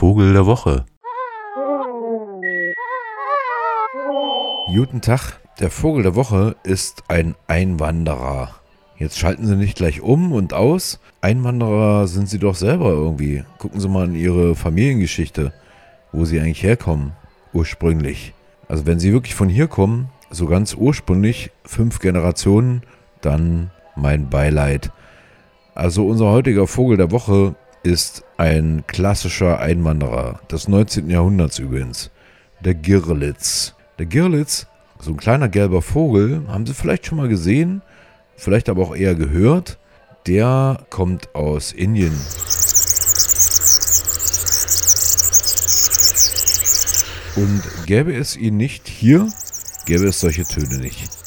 Vogel der Woche. Guten Tag, der Vogel der Woche ist ein Einwanderer. Jetzt schalten Sie nicht gleich um und aus. Einwanderer sind Sie doch selber irgendwie. Gucken Sie mal in Ihre Familiengeschichte, wo Sie eigentlich herkommen, ursprünglich. Also wenn Sie wirklich von hier kommen, so ganz ursprünglich, fünf Generationen, dann mein Beileid. Also unser heutiger Vogel der Woche ist ein klassischer Einwanderer des 19. Jahrhunderts übrigens, der Girlitz. Der Girlitz, so ein kleiner gelber Vogel, haben Sie vielleicht schon mal gesehen, vielleicht aber auch eher gehört. Der kommt aus Indien. Und gäbe es ihn nicht hier, gäbe es solche Töne nicht.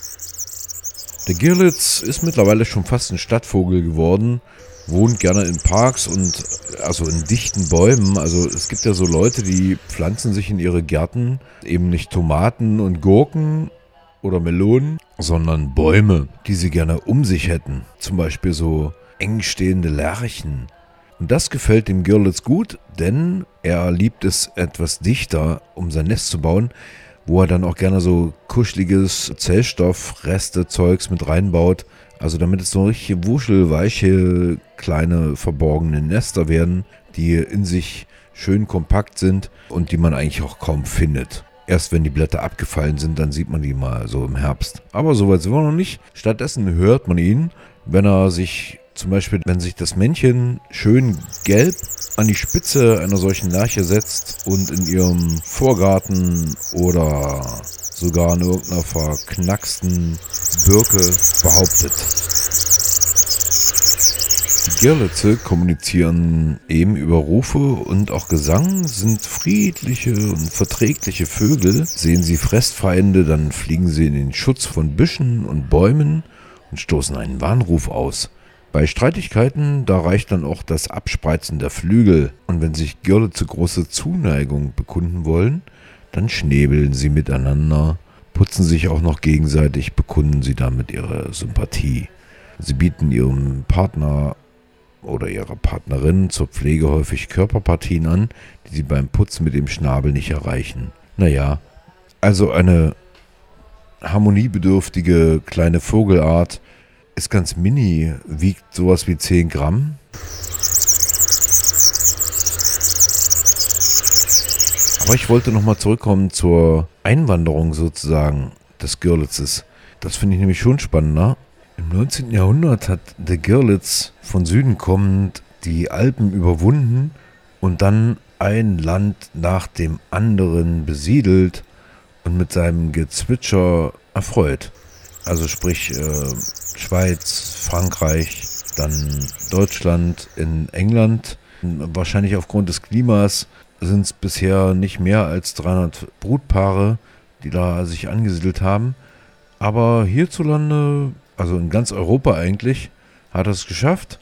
Der Girlitz ist mittlerweile schon fast ein Stadtvogel geworden, wohnt gerne in Parks und also in dichten Bäumen. Also es gibt ja so Leute, die pflanzen sich in ihre Gärten eben nicht Tomaten und Gurken oder Melonen, sondern Bäume, die sie gerne um sich hätten. Zum Beispiel so eng stehende Lärchen. Und das gefällt dem Girlitz gut, denn er liebt es etwas dichter, um sein Nest zu bauen wo er dann auch gerne so kuscheliges Zellstoff, Reste, Zeugs mit reinbaut. Also damit es so richtig wuschelweiche, kleine, verborgene Nester werden, die in sich schön kompakt sind und die man eigentlich auch kaum findet. Erst wenn die Blätter abgefallen sind, dann sieht man die mal so im Herbst. Aber soweit sind wir noch nicht. Stattdessen hört man ihn, wenn er sich zum Beispiel, wenn sich das Männchen schön gelb an die Spitze einer solchen Lerche setzt und in ihrem Vorgarten oder sogar in irgendeiner verknacksten Birke behauptet. Die Girlitze kommunizieren eben über Rufe und auch Gesang, sind friedliche und verträgliche Vögel. Sehen sie Fressfeinde, dann fliegen sie in den Schutz von Büschen und Bäumen und stoßen einen Warnruf aus. Bei Streitigkeiten, da reicht dann auch das Abspreizen der Flügel. Und wenn sich Girle zu große Zuneigung bekunden wollen, dann schnäbeln sie miteinander, putzen sich auch noch gegenseitig, bekunden sie damit ihre Sympathie. Sie bieten ihrem Partner oder ihrer Partnerin zur Pflege häufig Körperpartien an, die sie beim Putzen mit dem Schnabel nicht erreichen. Naja, also eine harmoniebedürftige kleine Vogelart, ist ganz mini, wiegt sowas wie 10 Gramm. Aber ich wollte nochmal zurückkommen zur Einwanderung sozusagen des Görlitzes. Das finde ich nämlich schon spannender. Im 19. Jahrhundert hat der Görlitz von Süden kommend die Alpen überwunden und dann ein Land nach dem anderen besiedelt und mit seinem Gezwitscher erfreut. Also sprich äh, Schweiz, Frankreich, dann Deutschland, in England. Wahrscheinlich aufgrund des Klimas sind es bisher nicht mehr als 300 Brutpaare, die da sich angesiedelt haben. Aber hierzulande, also in ganz Europa eigentlich, hat es geschafft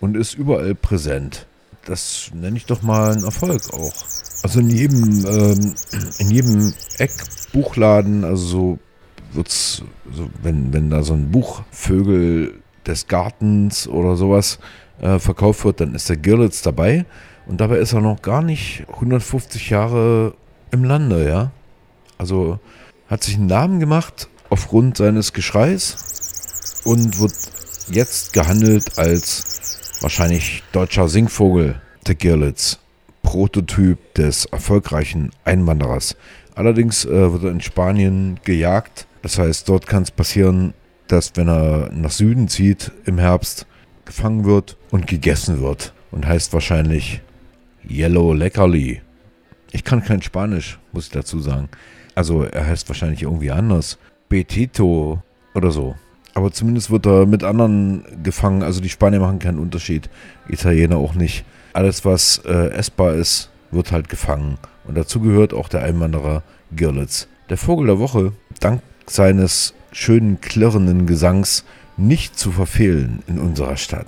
und ist überall präsent. Das nenne ich doch mal einen Erfolg auch. Also in jedem, ähm, in jedem Eckbuchladen, also so wird's, so, wenn, wenn da so ein Buch Vögel des Gartens oder sowas äh, verkauft wird, dann ist der Girlitz dabei. Und dabei ist er noch gar nicht 150 Jahre im Lande, ja. Also hat sich einen Namen gemacht aufgrund seines Geschreis und wird jetzt gehandelt als wahrscheinlich deutscher Singvogel, der Girlitz. Prototyp des erfolgreichen Einwanderers. Allerdings äh, wird er in Spanien gejagt das heißt, dort kann es passieren, dass wenn er nach Süden zieht im Herbst, gefangen wird und gegessen wird. Und heißt wahrscheinlich Yellow Leckerli. Ich kann kein Spanisch, muss ich dazu sagen. Also er heißt wahrscheinlich irgendwie anders. Betito oder so. Aber zumindest wird er mit anderen gefangen. Also die Spanier machen keinen Unterschied. Italiener auch nicht. Alles, was äh, essbar ist, wird halt gefangen. Und dazu gehört auch der Einwanderer Girlitz. Der Vogel der Woche, dank seines schönen klirrenden Gesangs nicht zu verfehlen in unserer Stadt.